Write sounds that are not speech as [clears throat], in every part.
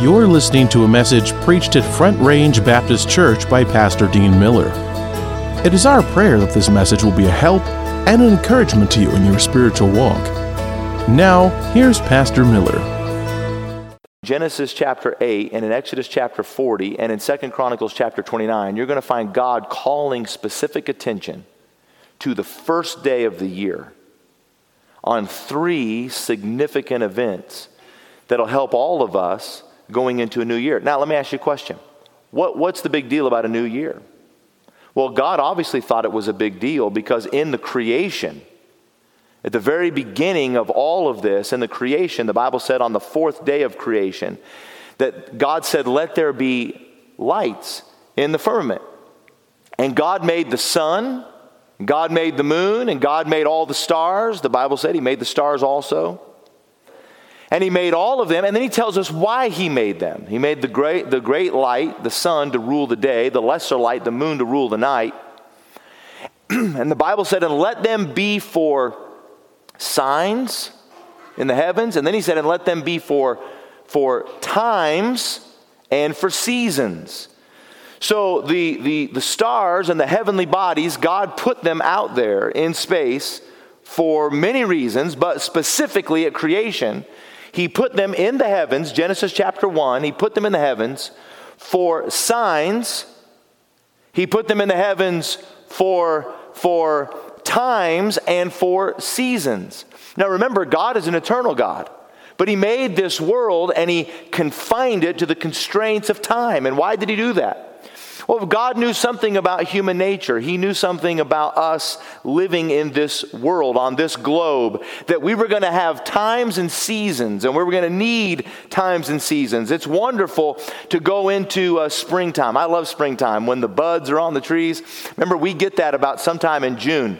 You're listening to a message preached at Front Range Baptist Church by Pastor Dean Miller. It is our prayer that this message will be a help and an encouragement to you in your spiritual walk. Now, here's Pastor Miller. Genesis chapter 8 and in Exodus chapter 40 and in 2 Chronicles chapter 29, you're going to find God calling specific attention to the first day of the year on three significant events that'll help all of us going into a new year. Now, let me ask you a question. What, what's the big deal about a new year? Well, God obviously thought it was a big deal because in the creation, at the very beginning of all of this, in the creation, the Bible said on the fourth day of creation, that God said, Let there be lights in the firmament. And God made the sun, God made the moon, and God made all the stars. The Bible said He made the stars also. And he made all of them, and then he tells us why he made them. He made the great, the great light, the sun, to rule the day, the lesser light, the moon, to rule the night. [clears throat] and the Bible said, and let them be for signs in the heavens. And then he said, and let them be for, for times and for seasons. So the, the, the stars and the heavenly bodies, God put them out there in space for many reasons, but specifically at creation he put them in the heavens, Genesis chapter 1, he put them in the heavens for signs. He put them in the heavens for, for times and for seasons. Now remember, God is an eternal God. But he made this world and he confined it to the constraints of time. And why did he do that? Well, God knew something about human nature. He knew something about us living in this world, on this globe, that we were going to have times and seasons, and we were going to need times and seasons. It's wonderful to go into uh, springtime. I love springtime when the buds are on the trees. Remember, we get that about sometime in June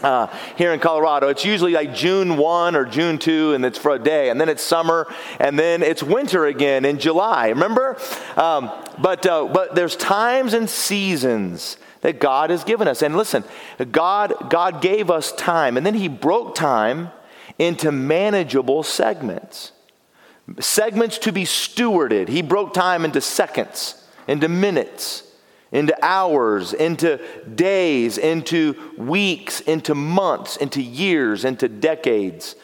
[laughs] uh, here in Colorado. It's usually like June 1 or June 2, and it's for a day. And then it's summer, and then it's winter again in July. Remember? Um, but, uh, but there's times and seasons that God has given us. And listen, God, God gave us time, and then He broke time into manageable segments. Segments to be stewarded. He broke time into seconds, into minutes into hours, into days, into weeks, into months, into years, into decades,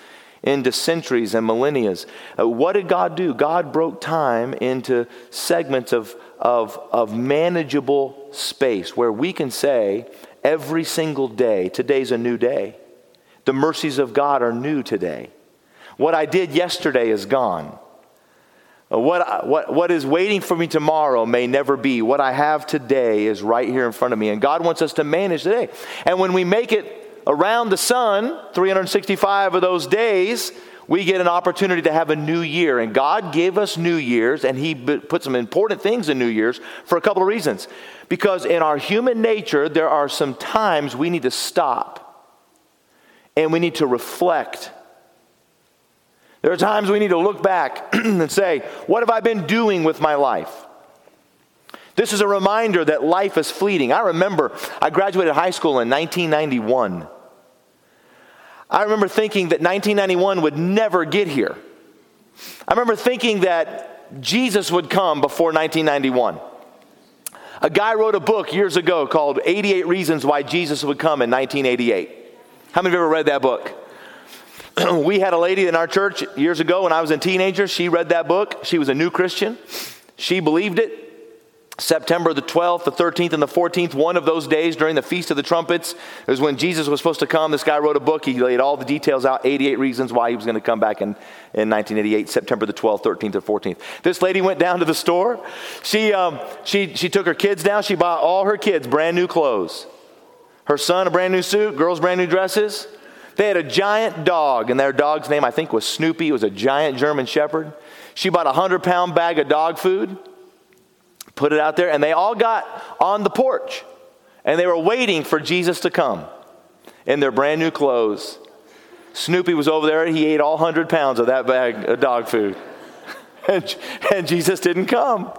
into centuries and millennia. Uh, what did God do? God broke time into segments of, of, of manageable space where we can say every single day, today's a new day. The mercies of God are new today. What I did yesterday is gone. Uh, what, what, what is waiting for me tomorrow may never be. What I have today is right here in front of me. And God wants us to manage today. And when we make it around the sun, 365 of those days, we get an opportunity to have a new year. And God gave us New Year's, and He put some important things in New Year's for a couple of reasons. Because in our human nature, there are some times we need to stop and we need to reflect there are times we need to look back [clears throat] and say, What have I been doing with my life? This is a reminder that life is fleeting. I remember I graduated high school in 1991. I remember thinking that 1991 would never get here. I remember thinking that Jesus would come before 1991. A guy wrote a book years ago called 88 Reasons Why Jesus Would Come in 1988. How many of you ever read that book? [clears throat] we had a lady in our church years ago when I was a teenager. She read that book. She was a new Christian. She believed it. September the 12th, the 13th, and the 14th, one of those days during the Feast of the Trumpets, is when Jesus was supposed to come. This guy wrote a book. He laid all the details out 88 reasons why he was going to come back in, in 1988, September the 12th, 13th, and 14th. This lady went down to the store. She, um, she, she took her kids down. She bought all her kids brand new clothes. Her son, a brand new suit, girls, brand new dresses. They had a giant dog, and their dog's name, I think, was Snoopy. It was a giant German Shepherd. She bought a 100 pound bag of dog food, put it out there, and they all got on the porch. And they were waiting for Jesus to come in their brand new clothes. Snoopy was over there. He ate all 100 pounds of that bag of dog food. And, and Jesus didn't come.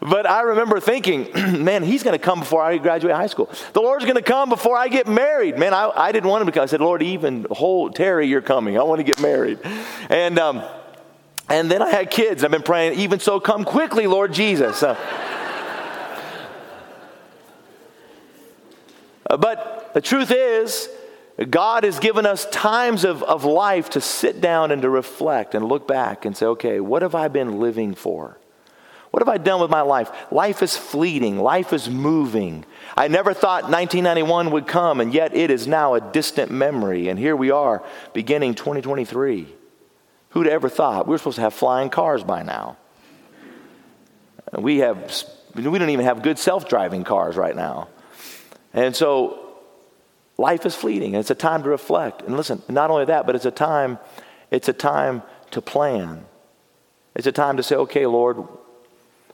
But I remember thinking, [clears throat] man, he's going to come before I graduate high school. The Lord's going to come before I get married. Man, I, I didn't want him to come. I said, Lord, even hold Terry, you're coming. I want to get married. And um, And then I had kids. I've been praying, even so, come quickly, Lord Jesus. Uh, [laughs] but the truth is, God has given us times of, of life to sit down and to reflect and look back and say, okay, what have I been living for? What have I done with my life? Life is fleeting, life is moving. I never thought 1991 would come, and yet it is now a distant memory. And here we are, beginning 2023. Who'd ever thought? We were supposed to have flying cars by now. We, have, we don't even have good self driving cars right now. And so life is fleeting, and it's a time to reflect. And listen, not only that, but it's a time, it's a time to plan. It's a time to say, okay, Lord,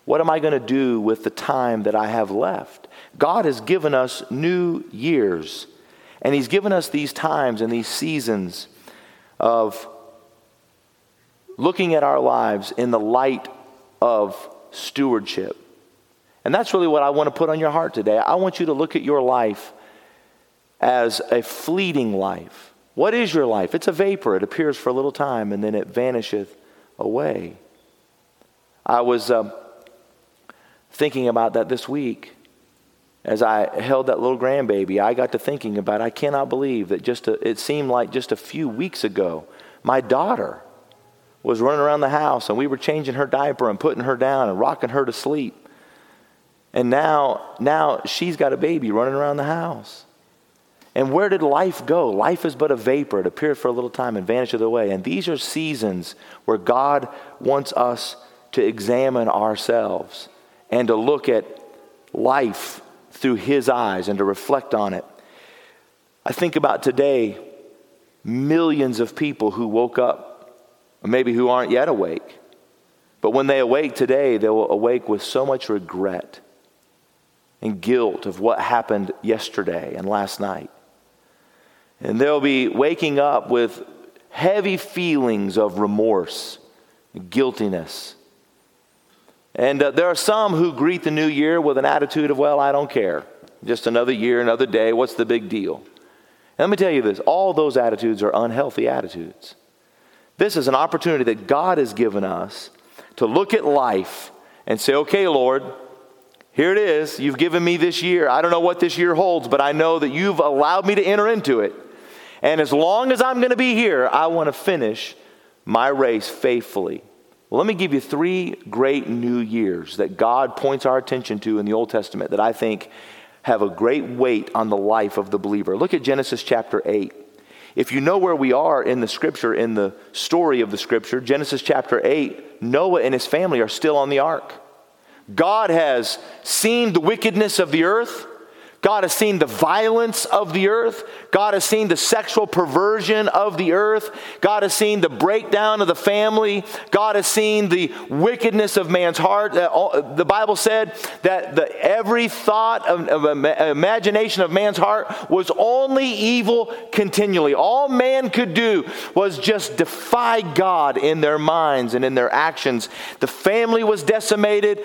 what am I going to do with the time that I have left? God has given us new years, and He's given us these times and these seasons of looking at our lives in the light of stewardship. And that's really what I want to put on your heart today. I want you to look at your life as a fleeting life. What is your life? It's a vapor. It appears for a little time and then it vanisheth away. I was. Uh, thinking about that this week. As I held that little grandbaby, I got to thinking about I cannot believe that just a, it seemed like just a few weeks ago, my daughter was running around the house and we were changing her diaper and putting her down and rocking her to sleep. And now, now she's got a baby running around the house. And where did life go? Life is but a vapor. It appears for a little time and vanisheth away. And these are seasons where God wants us to examine ourselves and to look at life through His eyes and to reflect on it. I think about today, millions of people who woke up, or maybe who aren't yet awake. But when they awake today, they will awake with so much regret and guilt of what happened yesterday and last night. And they'll be waking up with heavy feelings of remorse, guiltiness, and uh, there are some who greet the new year with an attitude of, well, I don't care. Just another year, another day. What's the big deal? And let me tell you this all those attitudes are unhealthy attitudes. This is an opportunity that God has given us to look at life and say, okay, Lord, here it is. You've given me this year. I don't know what this year holds, but I know that you've allowed me to enter into it. And as long as I'm going to be here, I want to finish my race faithfully well, let me give you three great new years that God points our attention to in the Old Testament that I think have a great weight on the life of the believer. Look at Genesis chapter 8. If you know where we are in the scripture, in the story of the scripture, Genesis chapter 8, Noah and his family are still on the ark. God has seen the wickedness of the earth. God has seen the violence of the earth. God has seen the sexual perversion of the earth. God has seen the breakdown of the family. God has seen the wickedness of man's heart. The Bible said that the, every thought of, of imagination of man's heart was only evil continually. All man could do was just defy God in their minds and in their actions. The family was decimated.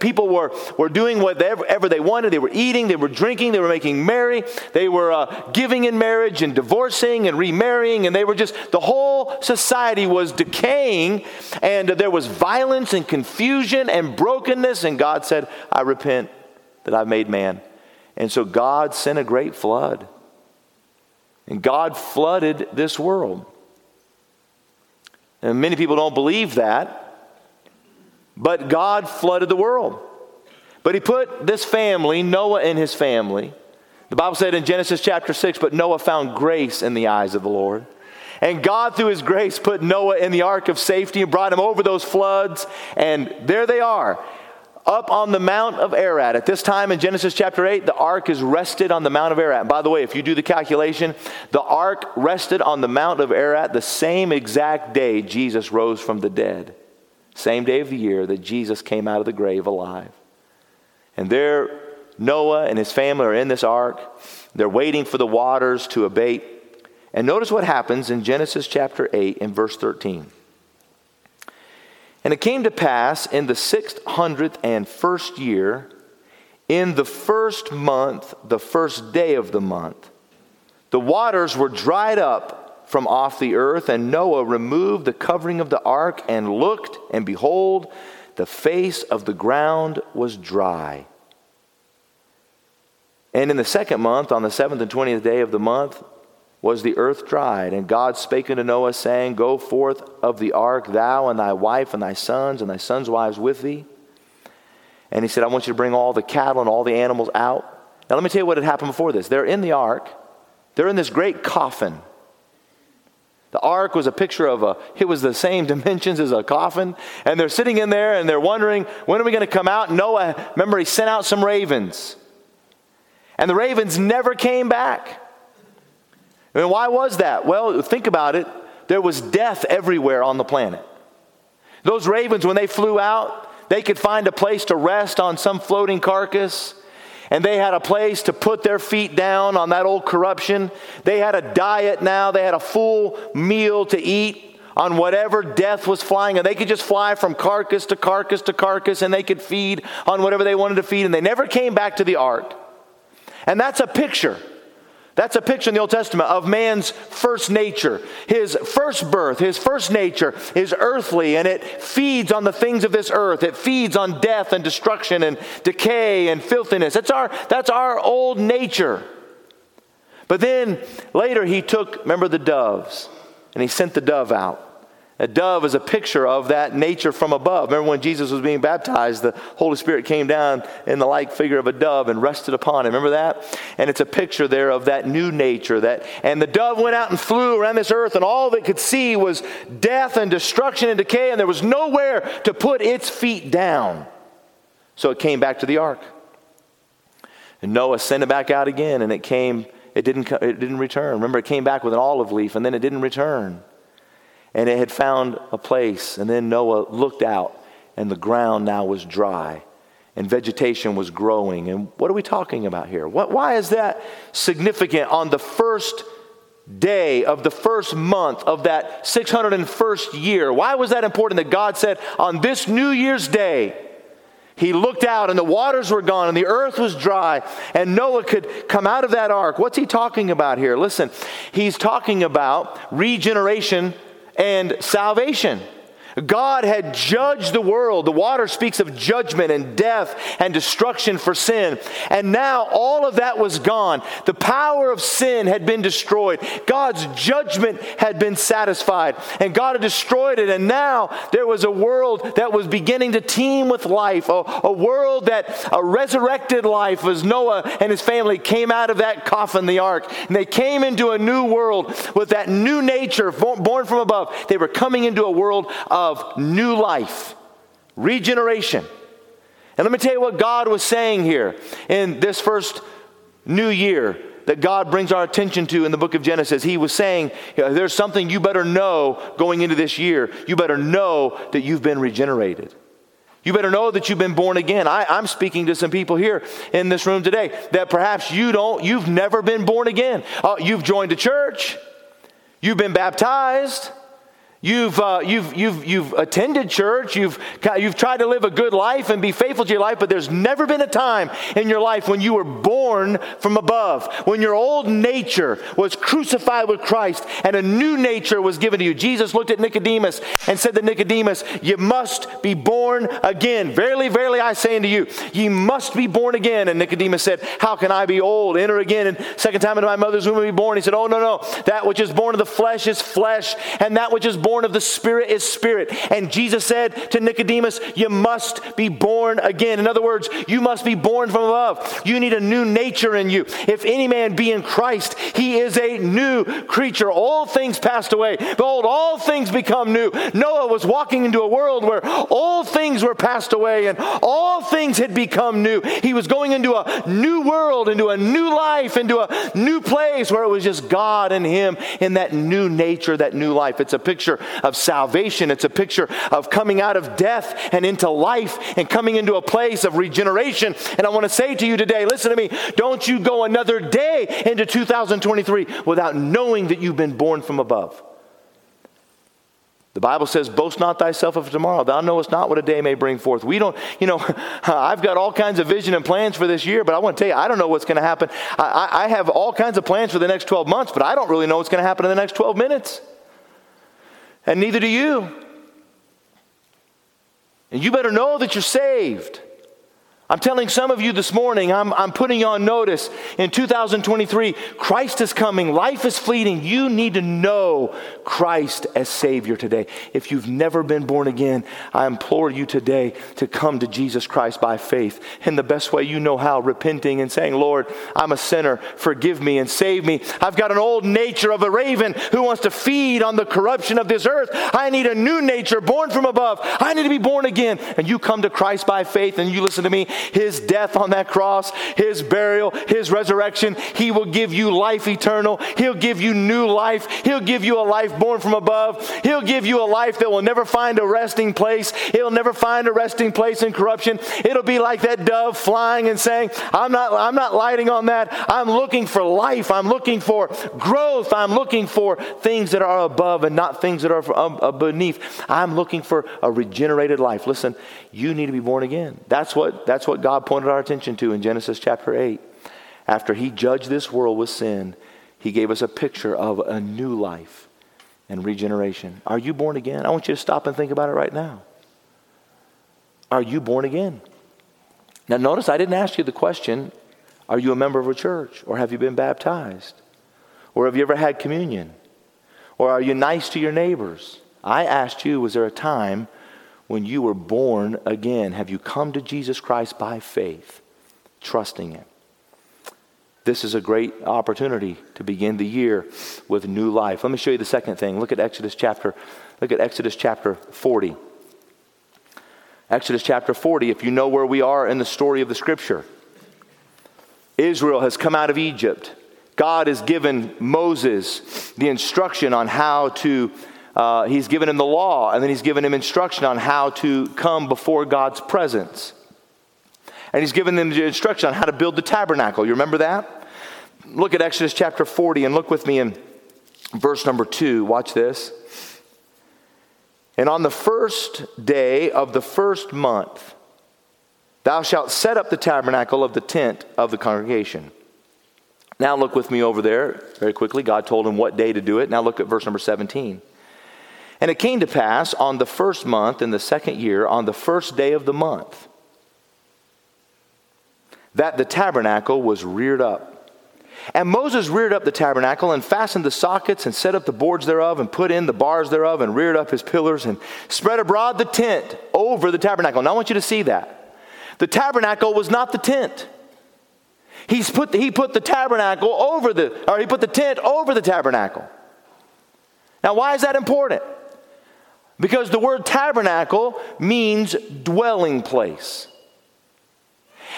People were, were doing whatever they wanted. They were eating, they were drinking, they were making merry, they were uh, giving in marriage and divorcing and remarrying, and they were just, the whole society was decaying, and there was violence and confusion and brokenness, and God said, I repent that I've made man. And so God sent a great flood. And God flooded this world. And many people don't believe that, but God flooded the world. But he put this family, Noah and his family, the Bible said in Genesis chapter 6, but Noah found grace in the eyes of the Lord. And God, through his grace, put Noah in the ark of safety and brought him over those floods. And there they are, up on the Mount of Ararat. At this time in Genesis chapter 8, the ark is rested on the Mount of Ararat. By the way, if you do the calculation, the ark rested on the Mount of Ararat the same exact day Jesus rose from the dead. Same day of the year that Jesus came out of the grave alive. And there, Noah and his family are in this ark. They're waiting for the waters to abate. And notice what happens in Genesis chapter 8 and verse 13. And it came to pass in the sixth hundredth and first year, in the first month, the first day of the month, the waters were dried up from off the earth, and Noah removed the covering of the ark and looked, and behold, the face of the ground was dry. And in the second month, on the seventh and twentieth day of the month, was the earth dried. And God spake unto Noah, saying, Go forth of the ark, thou and thy wife and thy sons and thy sons' wives with thee. And he said, I want you to bring all the cattle and all the animals out. Now, let me tell you what had happened before this. They're in the ark, they're in this great coffin. The ark was a picture of a, it was the same [laughs] dimensions as a coffin. And they're sitting in there and they're wondering, when are we going to come out? Noah, remember, he sent out some ravens. And the ravens never came back. And why was that? Well, think about it. There was death everywhere on the planet. Those ravens, when they flew out, they could find a place to rest on some floating carcass and they had a place to put their feet down on that old corruption. They had a diet now, they had a full meal to eat on whatever death was flying, and they could just fly from carcass to carcass to carcass, and they could feed on whatever they wanted to feed, and they never came back to the ark. And that's a picture that's a picture in the Old Testament of man's first nature. His first birth, his first nature is earthly and it feeds on the things of this earth. It feeds on death and destruction and decay and filthiness. That's our, that's our old nature. But then later he took, remember the doves, and he sent the dove out. A dove is a picture of that nature from above. Remember when Jesus was being baptized, the Holy Spirit came down in the like figure of a dove and rested upon him. Remember that? And it's a picture there of that new nature that and the dove went out and flew around this earth and all it could see was death and destruction and decay and there was nowhere to put its feet down. So it came back to the ark. And Noah sent it back out again and it came it didn't it didn't return. Remember it came back with an olive leaf and then it didn't return and it had found a place. And then Noah looked out, and the ground now was dry, and vegetation was growing. And what are we talking about here? What, why is that significant on the first day of the first month of that 601st year? Why was that important that God said, on this New Year's day, he looked out and the waters were gone and the earth was dry and Noah could come out of that ark. What's he talking about here? Listen, he's talking about regeneration and salvation. God had judged the world. The water speaks of judgment and death and destruction for sin. And now all of that was gone. The power of sin had been destroyed. God's judgment had been satisfied. And God had destroyed it. And now there was a world that was beginning to teem with life, a, a world that a resurrected life as Noah and his family came out of that coffin, the ark. And they came into a new world with that new nature born from above. They were coming into a world of of new life, regeneration. And let me tell you what God was saying here in this first new year that God brings our attention to in the book of Genesis. He was saying, There's something you better know going into this year. You better know that you've been regenerated. You better know that you've been born again. I, am speaking to some people here in this room today that perhaps you don't, you've never been born again. Uh, you've joined a church, you've been baptized, You've, uh, you've, you've, you've attended church, you've, you've tried to live a good life and be faithful to your life, but there's never been a time in your life when you were born from above, when your old nature was crucified with Christ and a new nature was given to you. Jesus looked at Nicodemus and said to Nicodemus, You must be born again. Verily, verily, I say unto you, ye must be born again. And Nicodemus said, How can I be old? Enter again and second time into my mother's womb and be born. He said, Oh, no, no. That which is born of the flesh is flesh, and that which is born born of the Spirit is spirit. And Jesus said to Nicodemus, You must be born again. In other words, you must be born from above. You need a new nature in you. If any man be in Christ, he is a new creature. All things passed away. Behold, all things become new. Noah was walking into a world where all things were passed away and all things had become new. He was going into a new world, into a new life, into a new place where it was just God and him in that new nature, that new life. It's a picture of salvation. It's a picture of coming out of death and into life and coming into a place of regeneration. And I want to say to you today listen to me, don't you go another day into 2023 without knowing that you've been born from above. The Bible says, Boast not thyself of tomorrow. Thou knowest not what a day may bring forth. We don't, you know, [laughs] I've got all kinds of vision and plans for this year, but I want to tell you, I don't know what's going to happen. I, I have all kinds of plans for the next 12 months, but I don't really know what's going to happen in the next 12 minutes. And neither do you. And you better know that you're saved. I'm telling some of you this morning, I'm, I'm putting on notice. In 2023, Christ is coming, life is fleeting. You need to know Christ as Savior today. If you've never been born again, I implore you today to come to Jesus Christ by faith in the best way you know how, repenting and saying, Lord, I'm a sinner, forgive me and save me. I've got an old nature of a raven who wants to feed on the corruption of this earth. I need a new nature born from above. I need to be born again. And you come to Christ by faith and you listen to me his death on that cross, his burial, his resurrection. He will give you life eternal. He'll give you new life. He'll give you a life born from above. He'll give you a life that will never find a resting place. It'll never find a resting place in corruption. It'll be like that dove flying and saying, I'm not, I'm not lighting on that. I'm looking for life. I'm looking for growth. I'm looking for things that are above and not things that are uh, beneath. I'm looking for a regenerated life. Listen, you need to be born again. That's what, that's what God pointed our attention to in Genesis chapter 8. After he judged this world with sin, he gave us a picture of a new life and regeneration. Are you born again? I want you to stop and think about it right now. Are you born again? Now, notice I didn't ask you the question Are you a member of a church? Or have you been baptized? Or have you ever had communion? Or are you nice to your neighbors? I asked you, was there a time when you were born again? Have you come to Jesus Christ by faith, trusting Him? This is a great opportunity to begin the year with new life. Let me show you the second thing. Look at Exodus chapter, look at Exodus chapter 40. Exodus chapter 40, if you know where we are in the story of the scripture. Israel has come out of Egypt. God has given Moses the instruction on how to uh, he's given him the law, and then he's given him instruction on how to come before God's presence. And he's given them the instruction on how to build the tabernacle. You remember that? Look at Exodus chapter 40 and look with me in verse number 2. Watch this. And on the first day of the first month, thou shalt set up the tabernacle of the tent of the congregation. Now look with me over there very quickly. God told him what day to do it. Now look at verse number 17. And it came to pass on the first month in the second year, on the first day of the month, that the tabernacle was reared up. And Moses reared up the tabernacle and fastened the sockets and set up the boards thereof and put in the bars thereof and reared up his pillars and spread abroad the tent over the tabernacle. Now I want you to see that. The tabernacle was not the tent. He's put he put the tabernacle over the, or he put the tent over the tabernacle. Now, why is that important? Because the word tabernacle means dwelling place.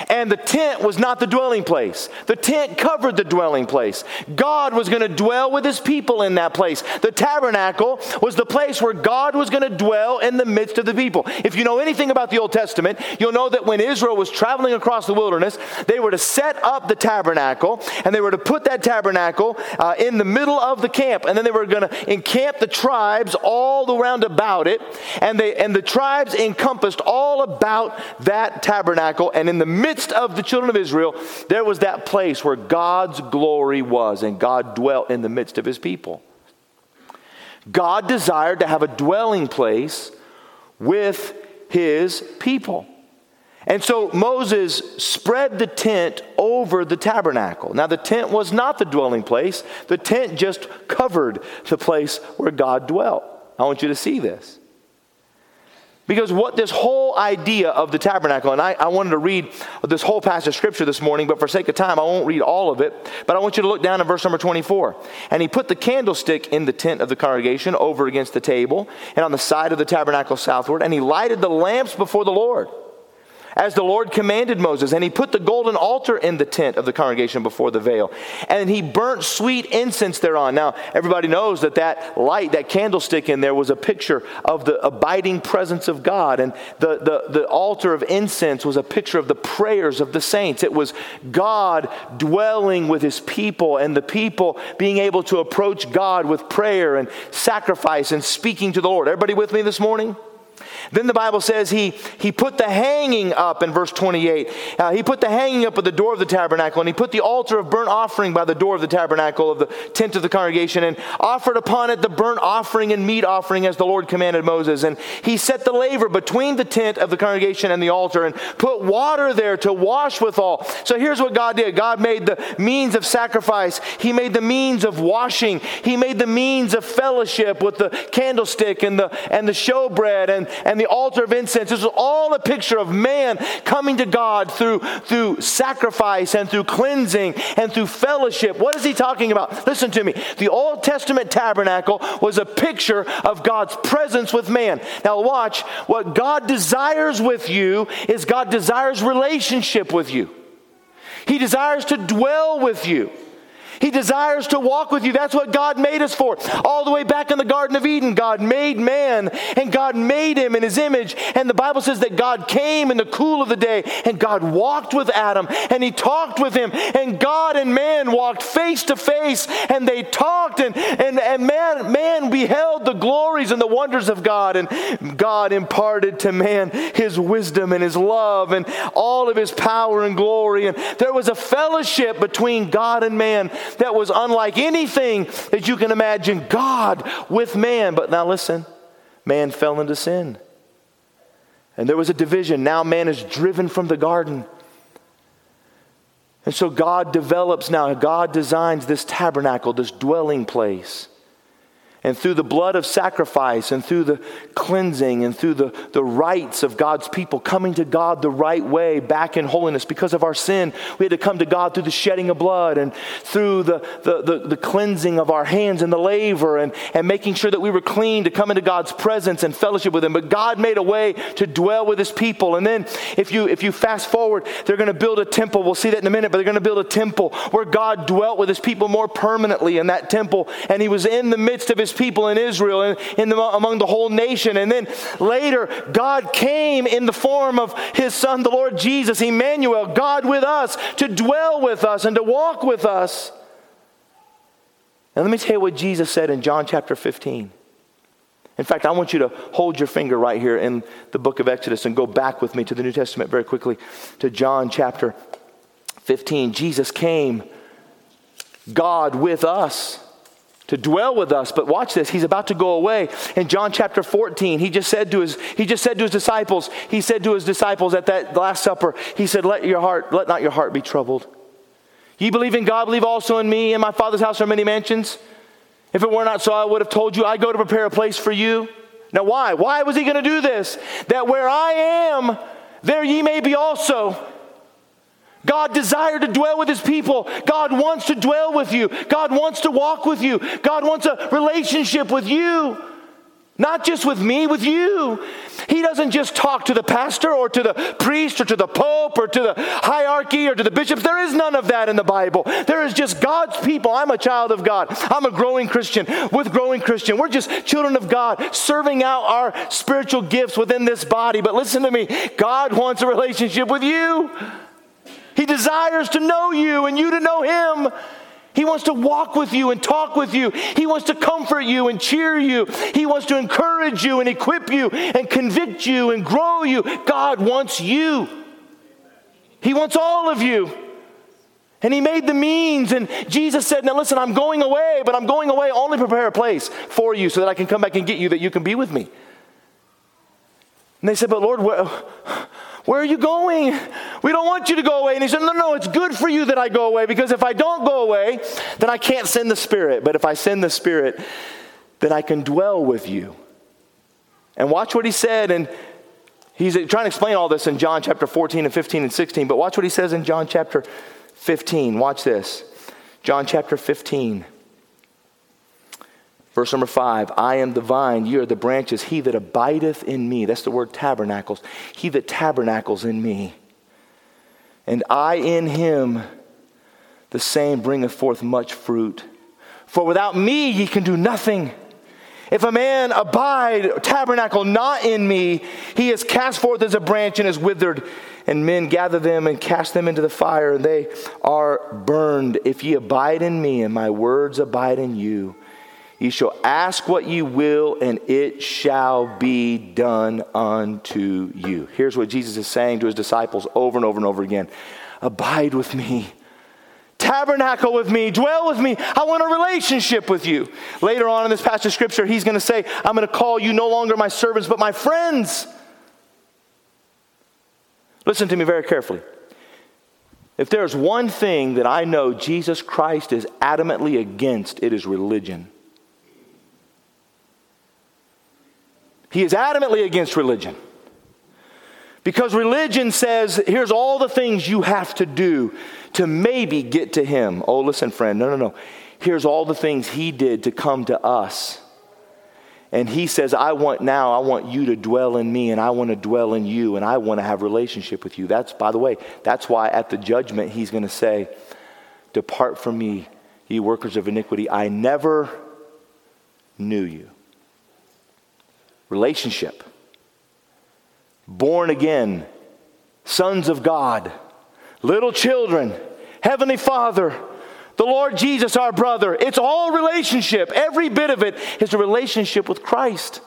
And the tent was not the dwelling place. The tent covered the dwelling place. God was going to dwell with his people in that place. The tabernacle was the place where God was going to dwell in the midst of the people. If you know anything about the Old Testament, you'll know that when Israel was traveling across the wilderness, they were to set up the tabernacle and they were to put that tabernacle uh, in the middle of the camp. And then they were going to encamp the tribes all around about it. And, they, and the tribes encompassed all about that tabernacle. And in the midst of the children of Israel, there was that place where God's glory was, and God dwelt in the midst of his people. God desired to have a dwelling place with his people. And so Moses spread the tent over the tabernacle. Now, the tent was not the dwelling place, the tent just covered the place where God dwelt. I want you to see this. Because what this whole idea of the tabernacle, and I, I, wanted to read this whole passage of scripture this morning, but for sake of time, I won't read all of it. But I want you to look down in verse number 24. And he put the candlestick in the tent of the congregation over against the table and on the side of the tabernacle southward, and he lighted the lamps before the Lord. As the Lord commanded Moses. And he put the golden altar in the tent of the congregation before the veil. And he burnt sweet incense thereon. Now, everybody knows that that light, that candlestick in there was a picture of the abiding presence of God. And the, the, the altar of incense was a picture of the prayers of the saints. It was God dwelling with his people and the people being able to approach God with prayer and sacrifice and speaking to the Lord. Everybody with me this morning? Then the Bible says he, he put the hanging up in verse 28. Uh, he put the hanging up at the door of the tabernacle, and he put the altar of burnt offering by the door of the tabernacle of the tent of the congregation, and offered upon it the burnt offering and meat offering as the Lord commanded Moses. And he set the laver between the tent of the congregation and the altar, and put water there to wash withal. So here's what God did God made the means of sacrifice, He made the means of washing, He made the means of fellowship with the candlestick and the, and the showbread and, and the altar of incense. This is all a picture of man coming to God through, through sacrifice and through cleansing and through fellowship. What is he talking about? Listen to me. The Old Testament tabernacle was a picture of God's presence with man. Now, watch. What God desires with you is God desires relationship with you. He desires to dwell with you. He desires to walk with you. That's what God made us for. All the way back in the Garden of Eden, God made man and God made him in his image. And the Bible says that God came in the cool of the day and God walked with Adam and he talked with him. And God and man walked face to face and they talked and, and, and man, man beheld the glories and the wonders of God. And God imparted to man his wisdom and his love and all of his power and glory. And there was a fellowship between God and man that was unlike anything that you can imagine God with man. But now listen, man fell into sin. And there was a division. Now man is driven from the garden. And so God develops now, God designs this tabernacle, this dwelling place and through the blood of sacrifice and through the cleansing and through the, the rites of God's people coming to God the right way back in holiness because of our sin. We had to come to God through the shedding of blood and through the, the, the, the cleansing of our hands and the laver and, and making sure that we were clean to come into God's presence and fellowship with Him. But God made a way to dwell with His people. And then if you, if you fast forward, they're going to build a temple. We'll see that in a minute, but they're going to build a temple where God dwelt with His people more permanently in that temple. And He was in the midst of His people in Israel and in the, among the whole nation. And then later, God came in the form of his son, the Lord Jesus, Emmanuel, God with us, to dwell with us and to walk with us. And let me tell you what Jesus said in John chapter 15. In fact, I want you to hold your finger right here in the book of Exodus and go back with me to the New Testament very quickly to John chapter 15. Jesus came, God with us to dwell with us. But watch this, he's about to go away. In John chapter 14, he just said to his he just said to his disciples, he said to his disciples at that last supper, he said, "Let your heart let not your heart be troubled. Ye believe in God, believe also in me. In my Father's house are many mansions. If it were not so, I would have told you, I go to prepare a place for you." Now why? Why was he going to do this? That where I am, there ye may be also. God desired to dwell with his people. God wants to dwell with you. God wants to walk with you. God wants a relationship with you. Not just with me, with you. He doesn't just talk to the pastor or to the priest or to the pope or to the hierarchy or to the bishops. There is none of that in the Bible. There is just God's people. I'm a child of God. I'm a growing Christian with growing Christian. We're just children of God serving out our spiritual gifts within this body. But listen to me God wants a relationship with you. He desires to know you and you to know Him. He wants to walk with you and talk with you. He wants to comfort you and cheer you. He wants to encourage you and equip you and convict you and grow you. God wants you. He wants all of you. And he made the means. And Jesus said, Now listen, I'm going away, but I'm going away only to prepare a place for you so that I can come back and get you, that you can be with me. And they said, But Lord, where, where are you going? We don't want you to go away. And he said, No, no, it's good for you that I go away because if I don't go away, then I can't send the Spirit. But if I send the Spirit, then I can dwell with you. And watch what he said. And he's trying to explain all this in John chapter 14 and 15 and 16. But watch what he says in John chapter 15. Watch this. John chapter 15. Verse number five I am the vine, ye are the branches. He that abideth in me, that's the word tabernacles, he that tabernacles in me, and I in him, the same bringeth forth much fruit. For without me ye can do nothing. If a man abide, tabernacle not in me, he is cast forth as a branch and is withered, and men gather them and cast them into the fire, and they are burned. If ye abide in me, and my words abide in you, Ye shall ask what ye will, and it shall be done unto you. Here's what Jesus is saying to his disciples over and over and over again Abide with me. Tabernacle with me, dwell with me. I want a relationship with you. Later on in this passage of scripture, he's going to say, I'm going to call you no longer my servants, but my friends. Listen to me very carefully. If there's one thing that I know Jesus Christ is adamantly against, it is religion. He is adamantly against religion. Because religion says, here's all the things you have to do to maybe get to Him. Oh, listen, friend, no, no, no. Here's all the things He did to come to us. And He says, I want now, I want you to dwell in me, and I want to dwell in you, and I want to have relationship with you. That's, by the way, that's why at the judgment He's going to say, Depart from me, ye workers of iniquity. I never knew you relationship. Born again, sons of God, little children, Heavenly Father, the Lord Jesus, our brother. It's all relationship. Every bit of it is a relationship with Christ.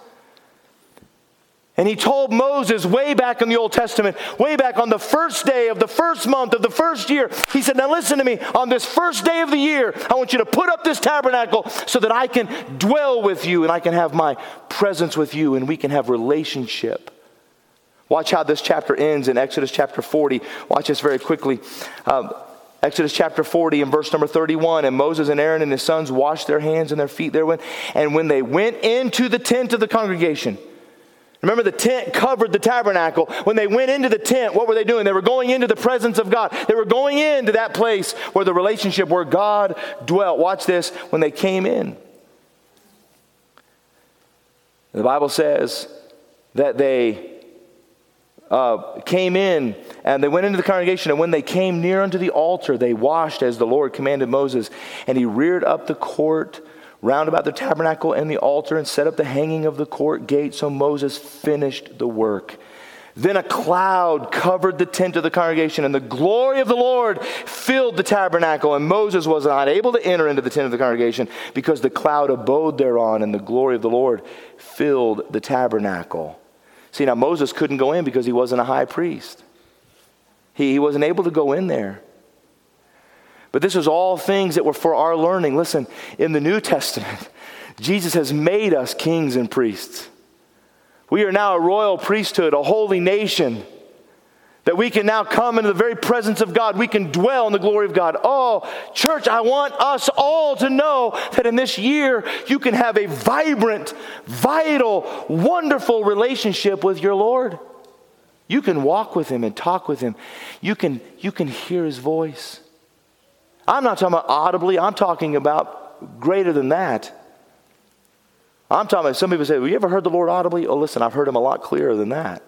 And he told Moses way back in the Old Testament, way back on the first day of the first month of the first year, he said, Now listen to me, on this first day of the year, I want you to put up this tabernacle so that I can dwell with you and I can have my presence with you and we can have relationship. Watch how this chapter ends in Exodus chapter 40. Watch this very quickly. Um, Exodus chapter 40 and verse number 31. And Moses and Aaron and his sons washed their hands and their feet therewith. And when they went into the tent of the congregation, Remember, the tent covered the tabernacle. When they went into the tent, what were they doing? They were going into the presence of God. They were going into that place where the relationship, where God dwelt. Watch this. When they came in, the Bible says that they uh, came in and they went into the congregation. And when they came near unto the altar, they washed as the Lord commanded Moses. And he reared up the court round about the tabernacle and the altar and set up the hanging of the court gate. So Moses finished the work. Then a cloud covered the tent of the congregation, and the glory of the Lord filled the tabernacle. And Moses was not able to enter into the tent of the congregation because the cloud abode thereon, and the glory of the Lord filled the tabernacle. See, now Moses couldn't go in because he wasn't a high priest, he, he wasn't able to go in there. But this is all things that were for our learning. Listen, in the New Testament, [laughs] Jesus has made us kings and priests. We are now a royal priesthood, a holy nation, that we can now come into the very presence of God. We can dwell in the glory of God. Oh, church, I want us all to know that in this year you can have a vibrant, vital, wonderful relationship with your Lord. You can walk with Him and talk with Him. You can, you can hear His voice. I'm not talking about audibly, I'm talking about greater than that. I'm talking about, some people say, Well, you ever heard the Lord audibly? Oh, listen, I've heard him a lot clearer than that.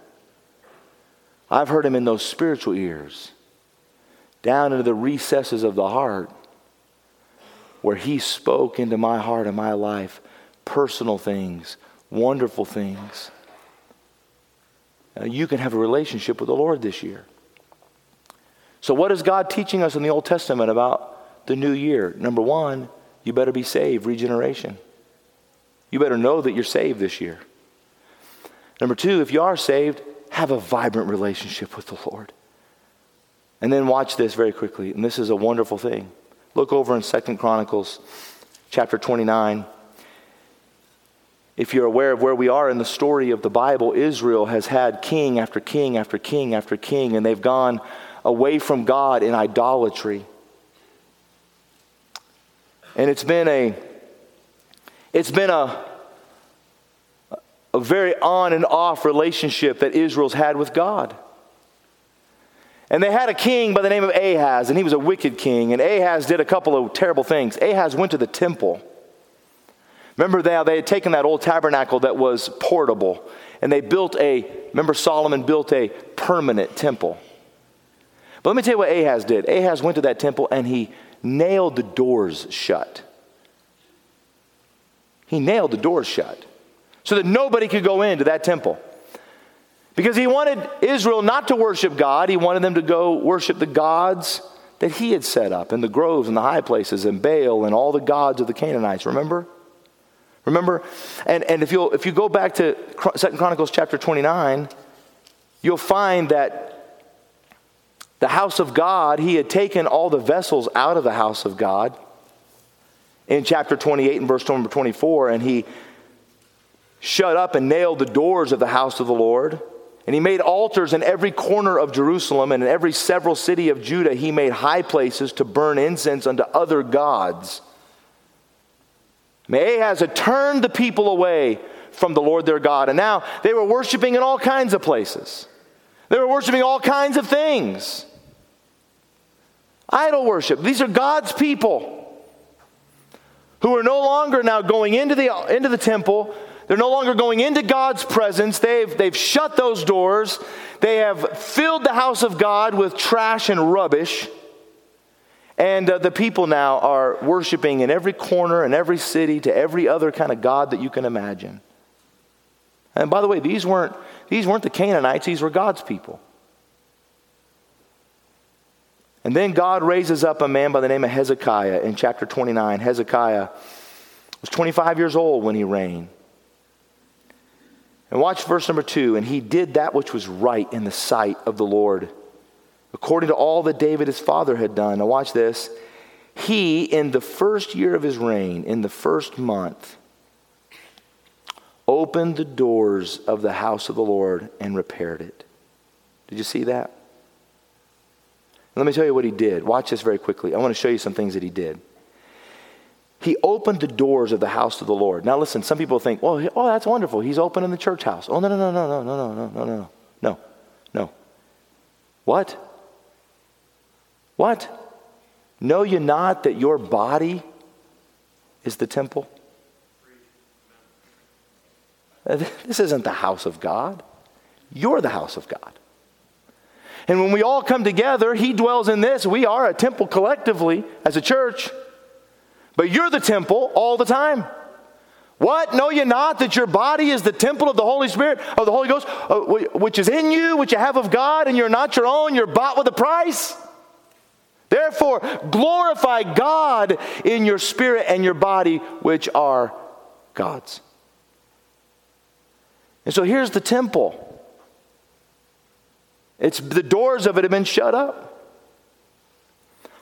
I've heard him in those spiritual ears, down into the recesses of the heart, where he spoke into my heart and my life personal things, wonderful things. Now, you can have a relationship with the Lord this year. So, what is God teaching us in the Old Testament about the new year? Number one, you better be saved, regeneration. You better know that you're saved this year. Number two, if you are saved, have a vibrant relationship with the Lord. And then watch this very quickly, and this is a wonderful thing. Look over in Second Chronicles chapter 29. If you're aware of where we are in the story of the Bible, Israel has had king after king after king after king, and they've gone away from God in idolatry. And it's been a it's been a a very on and off relationship that Israel's had with God. And they had a king by the name of Ahaz, and he was a wicked king. And Ahaz did a couple of terrible things. Ahaz went to the temple Remember, they, they had taken that old tabernacle that was portable, and they built a, remember, Solomon built a permanent temple. But let me tell you what Ahaz did. Ahaz went to that temple and he nailed the doors shut. He nailed the doors shut so that nobody could go into that temple. Because he wanted Israel not to worship God, he wanted them to go worship the gods that he had set up in the groves and the high places and Baal and all the gods of the Canaanites. Remember? Remember? And, and if, you if you go back to Second Chronicles chapter 29, you'll find that the house of God, he had taken all the vessels out of the house of God in chapter 28 and verse number 24, and he shut up and nailed the doors of the house of the Lord. And he made altars in every corner of Jerusalem and in every several city of Judah. He made high places to burn incense unto other gods. May Ahaz had turned the people away from the Lord their God, and now they were worshiping in all kinds of places. They were worshiping all kinds of things. Idol worship. These are God's people who are no longer now going into the, into the temple they're no longer going into God's presence. They've, they've shut those doors. They have filled the house of God with trash and rubbish. And uh, the people now are worshiping in every corner, in every city, to every other kind of God that you can imagine. And by the way, these weren't, these weren't the Canaanites, these were God's people. And then God raises up a man by the name of Hezekiah in chapter 29. Hezekiah was 25 years old when he reigned. And watch verse number two. And he did that which was right in the sight of the Lord, according to all that David his father had done. Now, watch this. He, in the first year of his reign, in the first month, opened the doors of the house of the Lord and repaired it. Did you see that? Let me tell you what he did. Watch this very quickly. I want to show you some things that he did. He opened the doors of the house of the Lord. Now, listen, some people think, well, oh, that's wonderful. He's opening the church house. Oh, no, no, no, no, no, no, no, no, no, no, no, no. No. What? What? Know you not that your body is the temple? This isn't the house of God. You're the house of God. And when we all come together, He dwells in this. We are a temple collectively as a church. But you're the temple all the time. What? Know you not that your body is the temple of the Holy Spirit, of the Holy Ghost, uh, which is in you, which you have of God, and you're not your own, you're bought with a price? Therefore, glorify God in your spirit and your body, which are God's. And so here's the temple. It's the doors of it have been shut up.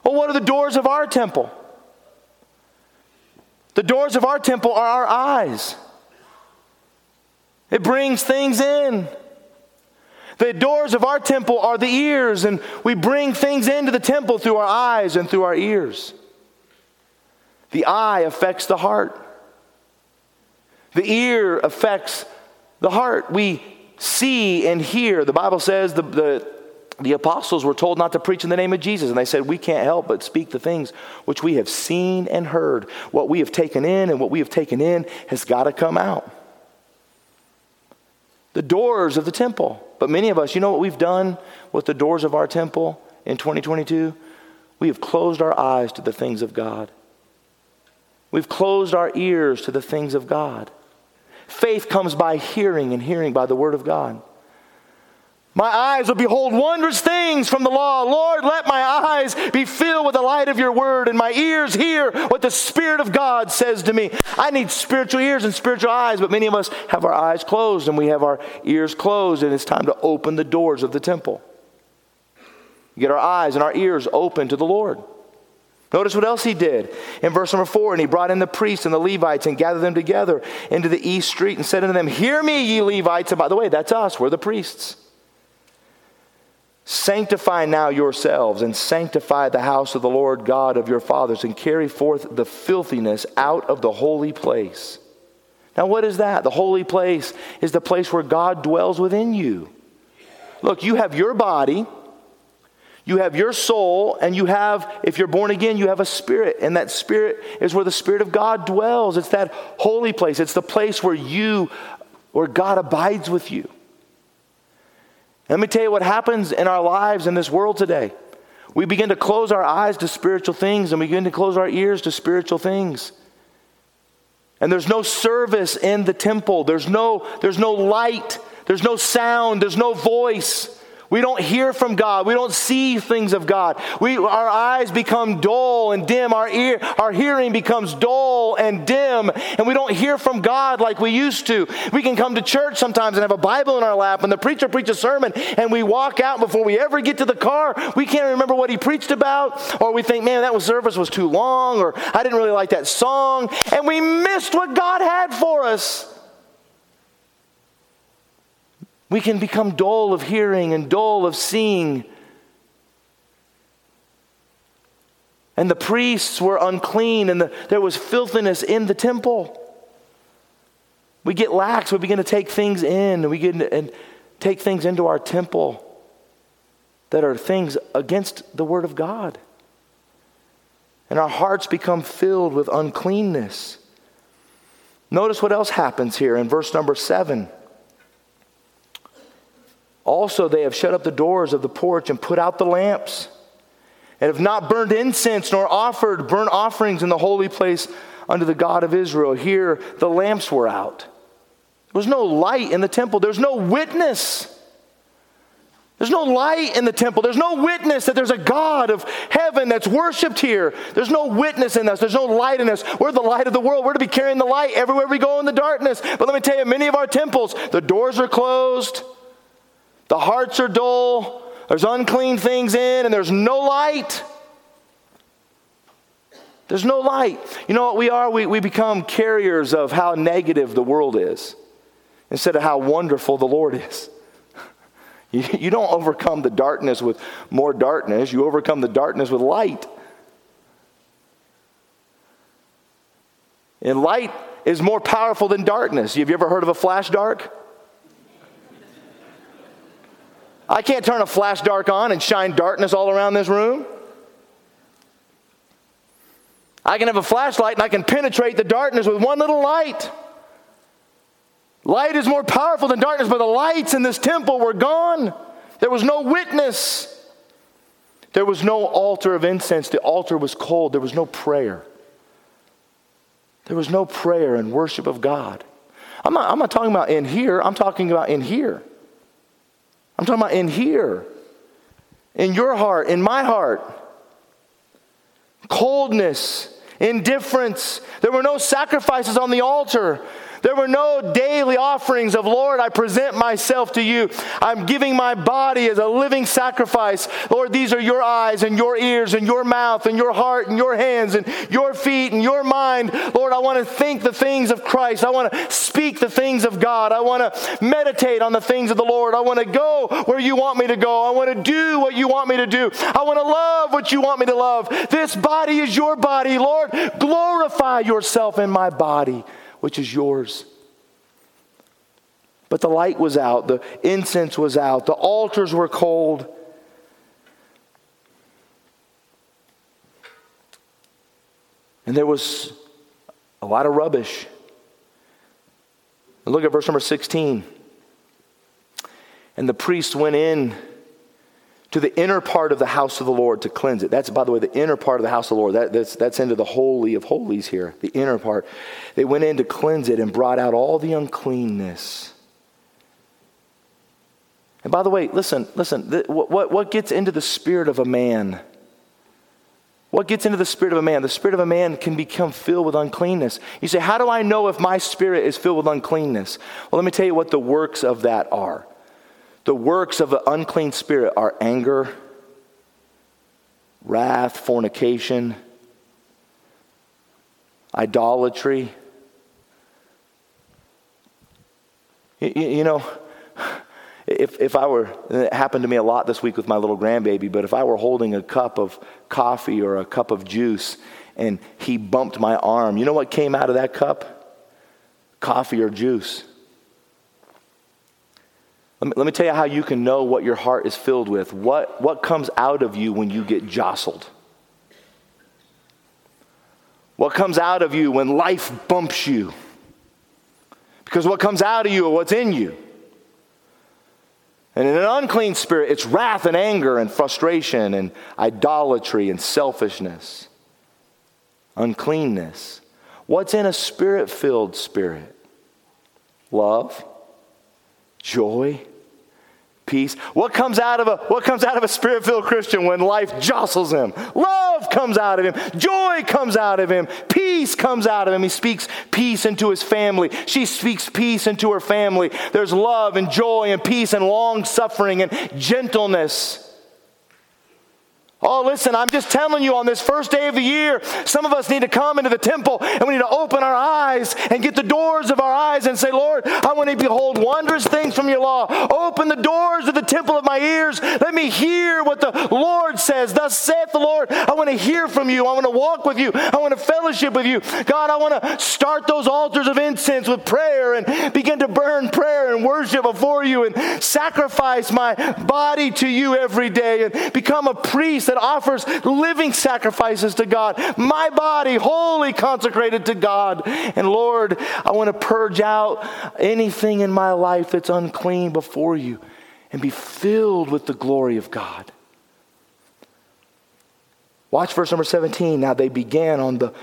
Well, what are the doors of our temple? The doors of our temple are our eyes. It brings things in. The doors of our temple are the ears, and we bring things into the temple through our eyes and through our ears. The eye affects the heart, the ear affects the heart. We see and hear. The Bible says the, the the apostles were told not to preach in the name of Jesus, and they said, We can't help but speak the things which we have seen and heard. What we have taken in and what we have taken in has got to come out. The doors of the temple. But many of us, you know what we've done with the doors of our temple in 2022? We have closed our eyes to the things of God. We've closed our ears to the things of God. Faith comes by hearing, and hearing by the Word of God. My eyes will behold wondrous things from the law. Lord, let my eyes be filled with the light of your word and my ears hear what the Spirit of God says to me. I need spiritual ears and spiritual eyes, but many of us have our eyes closed and we have our ears closed, and it's time to open the doors of the temple. Get our eyes and our ears open to the Lord. Notice what else he did in verse number four. And he brought in the priests and the Levites and gathered them together into the east street and said unto them, Hear me, ye Levites. And by the way, that's us, we're the priests. Sanctify now yourselves and sanctify the house of the Lord God of your fathers and carry forth the filthiness out of the holy place. Now, what is that? The holy place is the place where God dwells within you. Look, you have your body, You have your soul, and you have, if you're born again, you have a spirit. And that spirit is where the Spirit of God dwells. It's that holy place. It's the place where you, where God abides with you. Let me tell you what happens in our lives in this world today. We begin to close our eyes to spiritual things and we begin to close our ears to spiritual things. And there's no service in the temple. There's no, there's no light. There's no sound. There's no voice. We don't hear from God. We don't see things of God. We, our eyes become dull and dim. Our ear, our hearing becomes dull and dim, and we don't hear from God like we used to. We can come to church sometimes and have a Bible in our lap, and the preacher preaches a sermon, and we walk out before we ever get to the car. We can't remember what he preached about, or we think, man, that was, service was too long, or I didn't really like that song, and we missed what God had for us. We can become dull of hearing and dull of seeing. And the priests were unclean, and the, there was filthiness in the temple. We get lax, we begin to take things in, and we get and take things into our temple that are things against the Word of God. And our hearts become filled with uncleanness. Notice what else happens here in verse number seven. Also, they have shut up the doors of the porch and put out the lamps, and have not burned incense nor offered burnt offerings in the holy place unto the God of Israel. Here, the lamps were out. There was no light in the temple, there's no witness. There's no light in the temple. There's no witness that there's a God of heaven that's worshiped here. There's no witness in us. There's no light in us. We're the light of the world. We're to be carrying the light everywhere we go in the darkness. But let me tell you, many of our temples, the doors are closed. The hearts are dull, there's unclean things in, and there's no light. There's no light. You know what we are? We, we become carriers of how negative the world is instead of how wonderful the Lord is. [laughs] You, you don't overcome the darkness with more darkness, you overcome the darkness with light. And light is more powerful than darkness. Have you ever heard of a flash dark? I can't turn a flash dark on and shine darkness all around this room. I can have a flashlight and I can penetrate the darkness with one little light. Light is more powerful than darkness, but the lights in this temple were gone. There was no witness. There was no altar of incense. The altar was cold. There was no prayer. There was no prayer and worship of God. I'm not, I'm not talking about in here, I'm talking about in here. I'm talking about in here, in your heart, in my heart. Coldness, indifference. There were no sacrifices on the altar. There were no daily offerings of, Lord, I present myself to you. I'm giving my body as a living sacrifice. Lord, these are your eyes and your ears and your mouth and your heart and your hands and your feet and your mind. Lord, I want to think the things of Christ. I want to speak the things of God. I want to meditate on the things of the Lord. I want to go where you want me to go. I want to do what you want me to do. I want to love what you want me to love. This body is your body. Lord, glorify yourself in my body which is yours. But the light was out, the incense was out, the altars were cold. And there was a lot of rubbish. Look at verse number 16. And the priest went in to the inner part of the house of the Lord to cleanse it. That's, by the way, the inner part of the house of the Lord. That, that's, that's into the Holy of Holies here, the inner part. They went in to cleanse it and brought out all the uncleanness. And by the way, listen, listen, the, what, what gets into the spirit of a man? What gets into the spirit of a man? The spirit of a man can become filled with uncleanness. You say, How do I know if my spirit is filled with uncleanness? Well, let me tell you what the works of that are. The works of an unclean spirit are anger, wrath, fornication, idolatry. You, you, know, if, if I were, it happened to me a lot this week with my little grandbaby, but if I were holding a cup of coffee or a cup of juice and he bumped my arm, you know what came out of that cup? Coffee or juice. Let me, let me tell you how you can know what your heart is filled with. What, what comes out of you when you get jostled? What comes out of you when life bumps you? Because what comes out of you or what's in you. And in an unclean spirit, it's wrath and anger and frustration and idolatry and selfishness, uncleanness. What's in a spirit filled spirit? Love, joy, peace. What comes out of a what comes out of a spirit-filled Christian when life jostles him? Love comes out of him. Joy comes out of him. Peace comes out of him. He speaks peace into his family. She speaks peace into her family. There's love and joy and peace and long suffering and gentleness. Oh, listen, I'm just telling you on this first day of the year, some of us need to come into the temple and we need to open our eyes and get the doors of our eyes and say, Lord, I want to behold wondrous things from your law. Open the doors of the temple of my ears. Let me hear what the Lord says. Thus saith the Lord, I want to hear from you. I want to walk with you. I want to fellowship with you. God, I want to start those altars of incense with prayer and begin to burn prayer and worship before you and sacrifice my body to you every day and become a priest that offers living sacrifices to God. My body wholly consecrated to God. And Lord, I want to purge out anything in my life that's unclean before you and be filled with the glory of God. Watch verse number 17. Now they began on the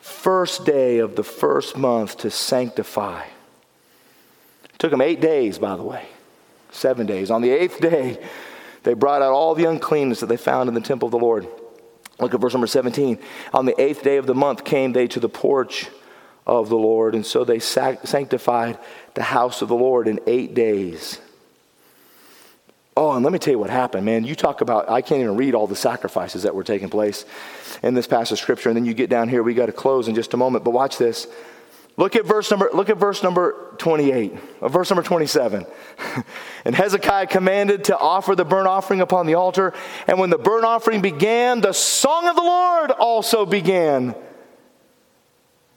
first day of the first month to sanctify. It took them eight days, by the way, seven days. On the eighth day, they brought out all the uncleanness that they found in the temple of the Lord. Look at verse number 17. On the eighth day of the month came they to the porch of the Lord, and so they sanctified the house of the Lord in eight days. Oh, and let me tell you what happened, man. You talk about, I can't even read all the sacrifices that were taking place in this passage of scripture. And then you get down here, we got to close in just a moment, but watch this. Look at verse number, look at verse number 28, uh, verse number 27. [laughs] and Hezekiah commanded to offer the burnt offering upon the altar. And when the burnt offering began, the song of the Lord also began.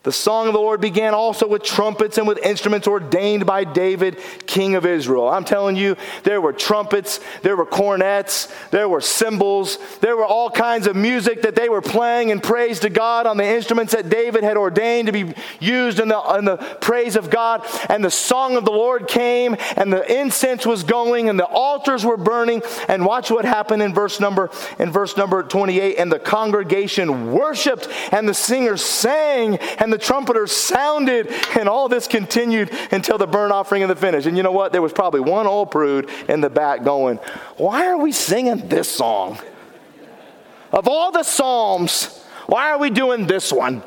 The song of the Lord began also with trumpets and with instruments ordained by David, king of Israel. I'm telling you, there were trumpets, there were cornets, there were cymbals, there were all kinds of music that they were playing in praise to God on the instruments that David had ordained to be used in the, in the praise of God. And the song of the Lord came, and the incense was going, and the altars were burning. And watch what happened in verse number in verse number 28. And the congregation worshipped, and the singers sang, and the trumpeters sounded, and all this continued until the burnt offering and the finish. And you know what? There was probably one old prude in the back going, Why are we singing this song? Of all the Psalms, why are we doing this one?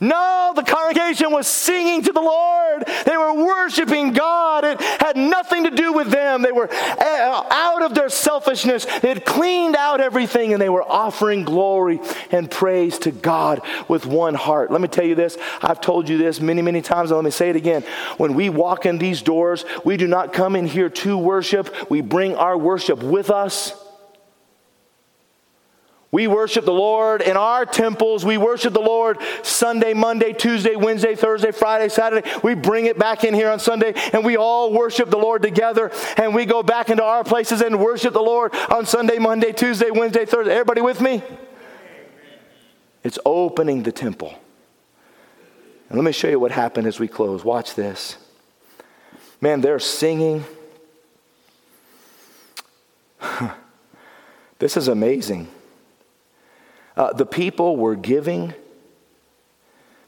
No, the congregation was singing to the Lord. They were worshiping God. It had nothing to do with them. They were uh, out of their selfishness. They had cleaned out everything and they were offering glory and praise to God with one heart. Let me tell you this. I've told you this many, many times, and let me say it again. When we walk in these doors, we do not come in here to worship, we bring our worship with us. We worship the Lord in our temples. We worship the Lord Sunday, Monday, Tuesday, Wednesday, Thursday, Friday, Saturday. We bring it back in here on Sunday and we all worship the Lord together and we go back into our places and worship the Lord on Sunday, Monday, Tuesday, Wednesday, Thursday. Everybody with me? It's opening the temple. And let me show you what happened as we close. Watch this. Man, they're singing. [laughs] this is amazing. Uh, the people were giving.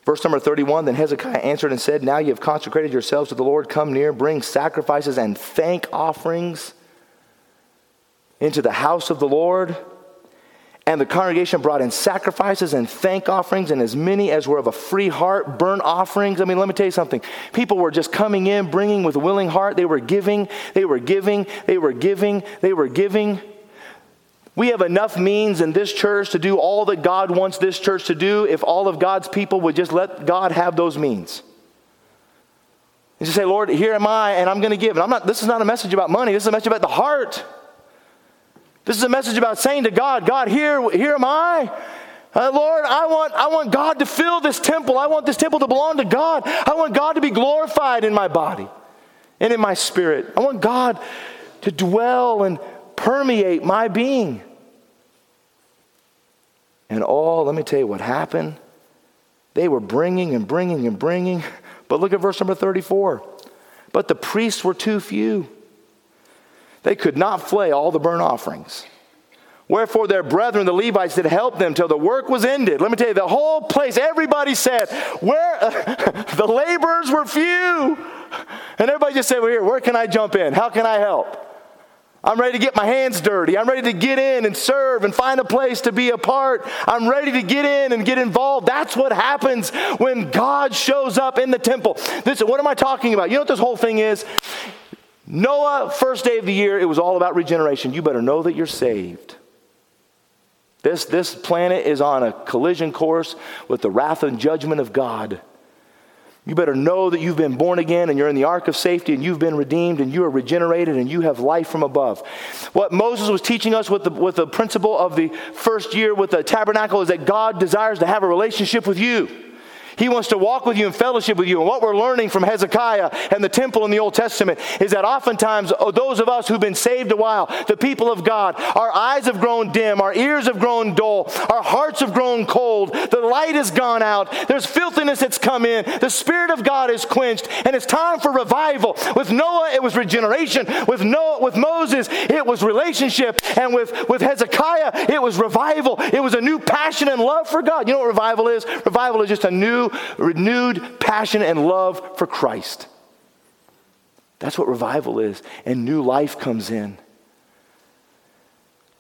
Verse number 31 Then Hezekiah answered and said, Now you have consecrated yourselves to the Lord. Come near, bring sacrifices and thank offerings into the house of the Lord. And the congregation brought in sacrifices and thank offerings, and as many as were of a free heart, burnt offerings. I mean, let me tell you something. People were just coming in, bringing with a willing heart. They were giving, they were giving, they were giving, they were giving. We have enough means in this church to do all that God wants this church to do if all of God's people would just let God have those means. And just say, Lord, here am I, and I'm going to give. And I'm not, this is not a message about money, this is a message about the heart. This is a message about saying to God, God, here, here am I. Uh, Lord, I want, I want God to fill this temple. I want this temple to belong to God. I want God to be glorified in my body and in my spirit. I want God to dwell and permeate my being. And all, let me tell you what happened. They were bringing and bringing and bringing. But look at verse number 34. But the priests were too few. They could not flay all the burnt offerings. Wherefore their brethren, the Levites, did help them till the work was ended. Let me tell you, the whole place, everybody said, where [laughs] the laborers were few. And everybody just said, well, here, where can I jump in? How can I help? I'm ready to get my hands dirty. I'm ready to get in and serve and find a place to be a part. I'm ready to get in and get involved. That's what happens when God shows up in the temple. This, what am I talking about? You know what this whole thing is? Noah, first day of the year, it was all about regeneration. You better know that you're saved. This, this planet is on a collision course with the wrath and judgment of God. You better know that you've been born again and you're in the ark of safety and you've been redeemed and you are regenerated and you have life from above. What Moses was teaching us with the, with the principle of the first year with the tabernacle is that God desires to have a relationship with you. He wants to walk with you in fellowship with you. And what we're learning from Hezekiah and the temple in the Old Testament is that oftentimes oh, those of us who've been saved a while, the people of God, our eyes have grown dim, our ears have grown dull, our hearts have grown cold, the light has gone out, there's filthiness that's come in, the Spirit of God is quenched, and it's time for revival. With Noah, it was regeneration. With Noah, with Moses, it was relationship. And with, with Hezekiah, it was revival. It was a new passion and love for God. You know what revival is? Revival is just a new renewed passion and love for Christ. That's what revival is. And new life comes in.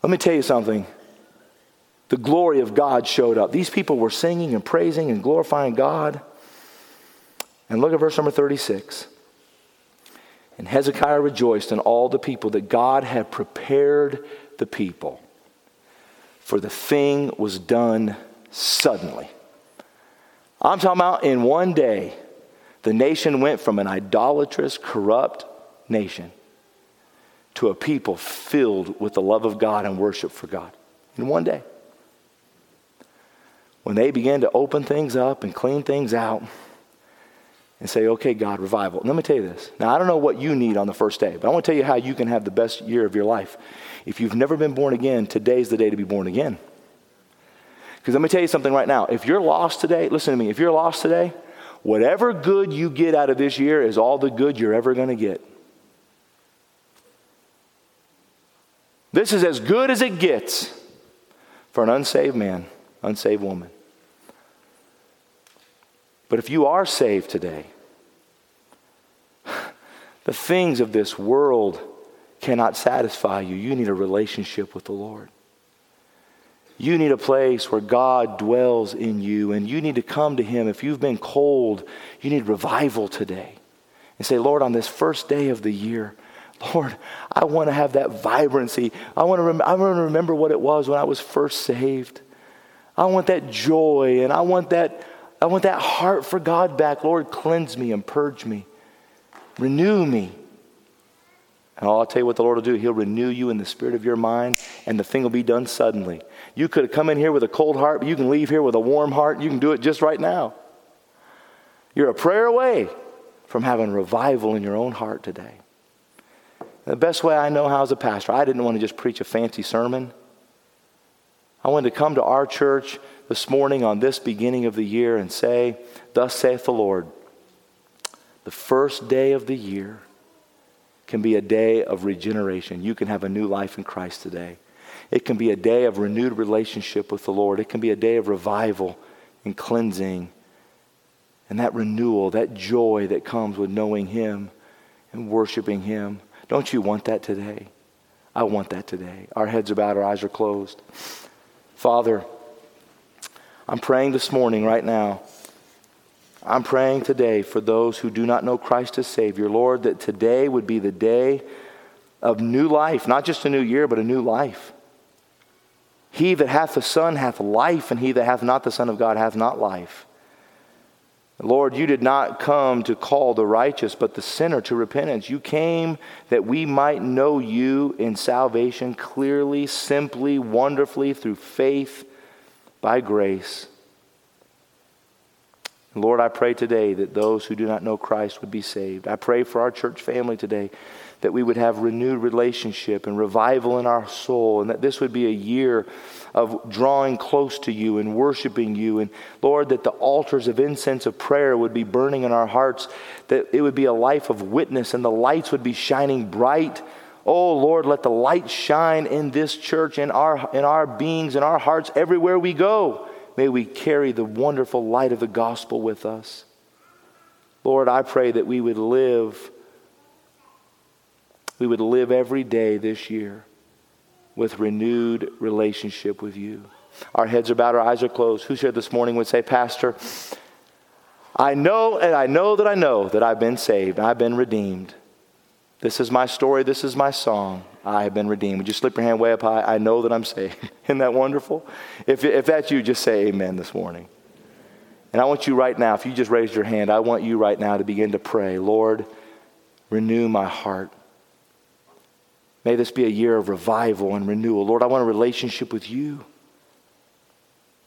Let me tell you something. The glory of God showed up. These people were singing and praising and glorifying God. And look at verse number 36. And Hezekiah rejoiced in all the people that God had prepared the people, for the thing was done suddenly. I'm talking about in one day, the nation went from an idolatrous, corrupt nation to a people filled with the love of God and worship for God. In one day. When they began to open things up and clean things out and say, okay, God, revival. Let me tell you this. Now, I don't know what you need on the first day, but I want to tell you how you can have the best year of your life. If you've never been born again, today's the day to be born again. Because let me tell you something right now. If you're lost today, listen to me. If you're lost today, whatever good you get out of this year is all the good you're ever going to get. This is as good as it gets for an unsaved man, unsaved woman. But if you are saved today, [sighs] the things of this world cannot satisfy you. You need a relationship with the Lord. You need a place where God dwells in you, and you need to come to Him. If you've been cold, you need revival today. And say, Lord, on this first day of the year, Lord, I want to have that vibrancy. I want to, rem- I want to remember what it was when I was first saved. I want that joy, and I want that, I want that heart for God back. Lord, cleanse me and purge me. Renew me. And I'll tell you what the Lord will do. He'll renew you in the spirit of your mind, and the thing will be done suddenly. You could have come in here with a cold heart, but you can leave here with a warm heart. You can do it just right now. You're a prayer away from having revival in your own heart today. The best way I know how as a pastor, I didn't want to just preach a fancy sermon. I wanted to come to our church this morning on this beginning of the year and say, Thus saith the Lord, the first day of the year can be a day of regeneration. You can have a new life in Christ today. It can be a day of renewed relationship with the Lord. It can be a day of revival and cleansing. And that renewal, that joy that comes with knowing Him and worshiping Him. Don't you want that today? I want that today. Our heads are bowed, our eyes are closed. Father, I'm praying this morning, right now I'm praying today for those who do not know Christ as Savior, Lord, that today would be the day of new life, not just a new year, but a new life. He that hath the Son hath life, and he that hath not the Son of God hath not life. Lord, you did not come to call the righteous, but the sinner to repentance. You came that we might know you in salvation clearly, simply, wonderfully, through faith by grace. Lord, I pray today that those who do not know Christ would be saved. I pray for our church family today that we would have renewed relationship and revival in our soul, and that this would be a year of drawing close to you and worshiping you. And Lord, that the altars of incense of prayer would be burning in our hearts, that it would be a life of witness and the lights would be shining bright. Oh Lord, let the light shine in this church, in our, in our beings, in our hearts, everywhere we go. May we carry the wonderful light of the gospel with us. Lord, I pray that we would live, we would live every day this year with renewed relationship with you. Our heads are bowed, our eyes are closed. Who's here this morning would say, Pastor, I know and I know that I know that I've been saved, I've been redeemed. This is my story, this is my song. I have been redeemed. Would you slip your hand way up high? I know that I'm saved. [laughs] Isn't that wonderful? If, if that's you, just say amen this morning. And I want you right now, if you just raised your hand, I want you right now to begin to pray Lord, renew my heart. May this be a year of revival and renewal. Lord, I want a relationship with you.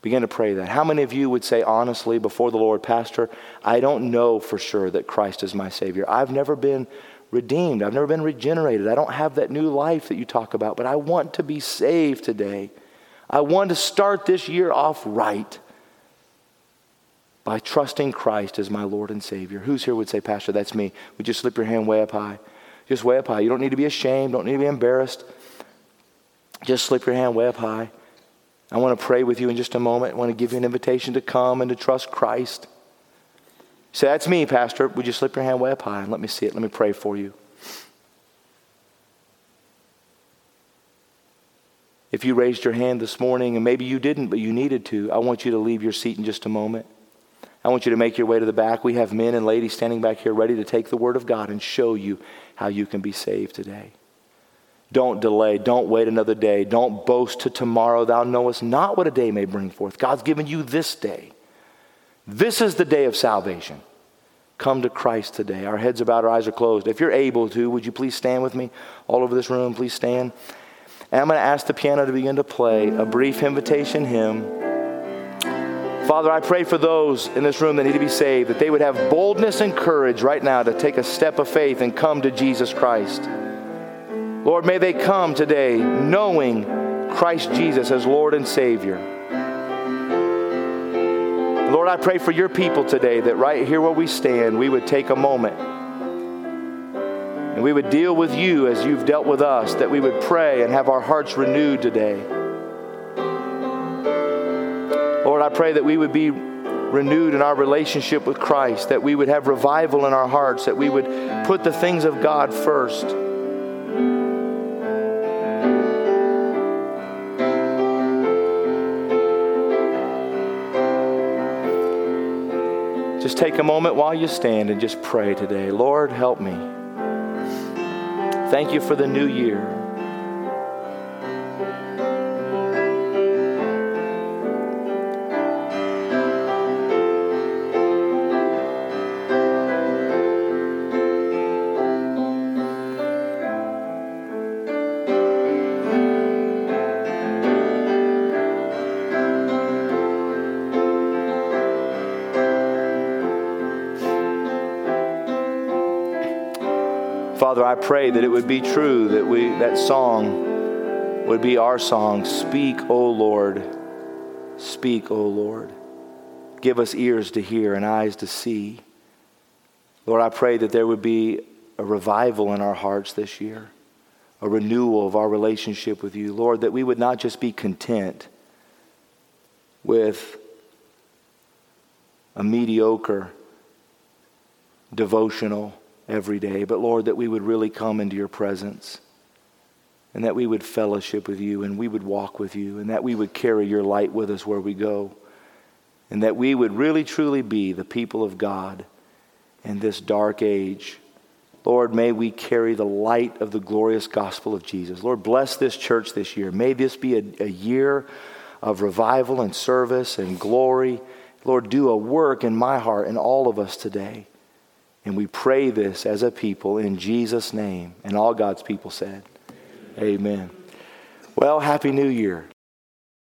Begin to pray that. How many of you would say honestly before the Lord, Pastor, I don't know for sure that Christ is my Savior. I've never been redeemed. I've never been regenerated. I don't have that new life that you talk about, but I want to be saved today. I want to start this year off right by trusting Christ as my Lord and Savior. Who's here would say, Pastor, that's me? Would you slip your hand way up high? Just way up high. You don't need to be ashamed, don't need to be embarrassed. Just slip your hand way up high. I want to pray with you in just a moment. I want to give you an invitation to come and to trust Christ. Say, that's me, Pastor. Would you slip your hand way up high and let me see it? Let me pray for you. If you raised your hand this morning, and maybe you didn't, but you needed to, I want you to leave your seat in just a moment. I want you to make your way to the back. We have men and ladies standing back here ready to take the Word of God and show you how you can be saved today. Don't delay. Don't wait another day. Don't boast to tomorrow. Thou knowest not what a day may bring forth. God's given you this day. This is the day of salvation. Come to Christ today. Our heads bowed, our eyes are closed. If you're able to, would you please stand with me all over this room? Please stand. And I'm going to ask the piano to begin to play a brief invitation hymn. Father, I pray for those in this room that need to be saved, that they would have boldness and courage right now to take a step of faith and come to Jesus Christ. Lord, may they come today knowing Christ Jesus as Lord and Savior. Lord, I pray for your people today that right here where we stand, we would take a moment and we would deal with you as you've dealt with us, that we would pray and have our hearts renewed today. Lord, I pray that we would be renewed in our relationship with Christ, that we would have revival in our hearts, that we would put the things of God first. Just take a moment while you stand and just pray today. Lord, help me. Thank you for the new year. Father, I pray that it would be true that we that song would be our song. Speak, O Lord. Speak, O Lord. Give us ears to hear and eyes to see. Lord, I pray that there would be a revival in our hearts this year, a renewal of our relationship with you. Lord, that we would not just be content with a mediocre devotional every day, but Lord, that we would really come into your presence and that we would fellowship with you and we would walk with you and that we would carry your light with us where we go and that we would really truly be the people of God in this dark age. Lord, may we carry the light of the glorious gospel of Jesus. Lord, bless this church this year. May this be a, a year of revival and service and glory. Lord, do a work in my heart and all of us today. And we pray this as a people in Jesus' name. And all God's people said, Amen. Amen. Well, Happy New Year.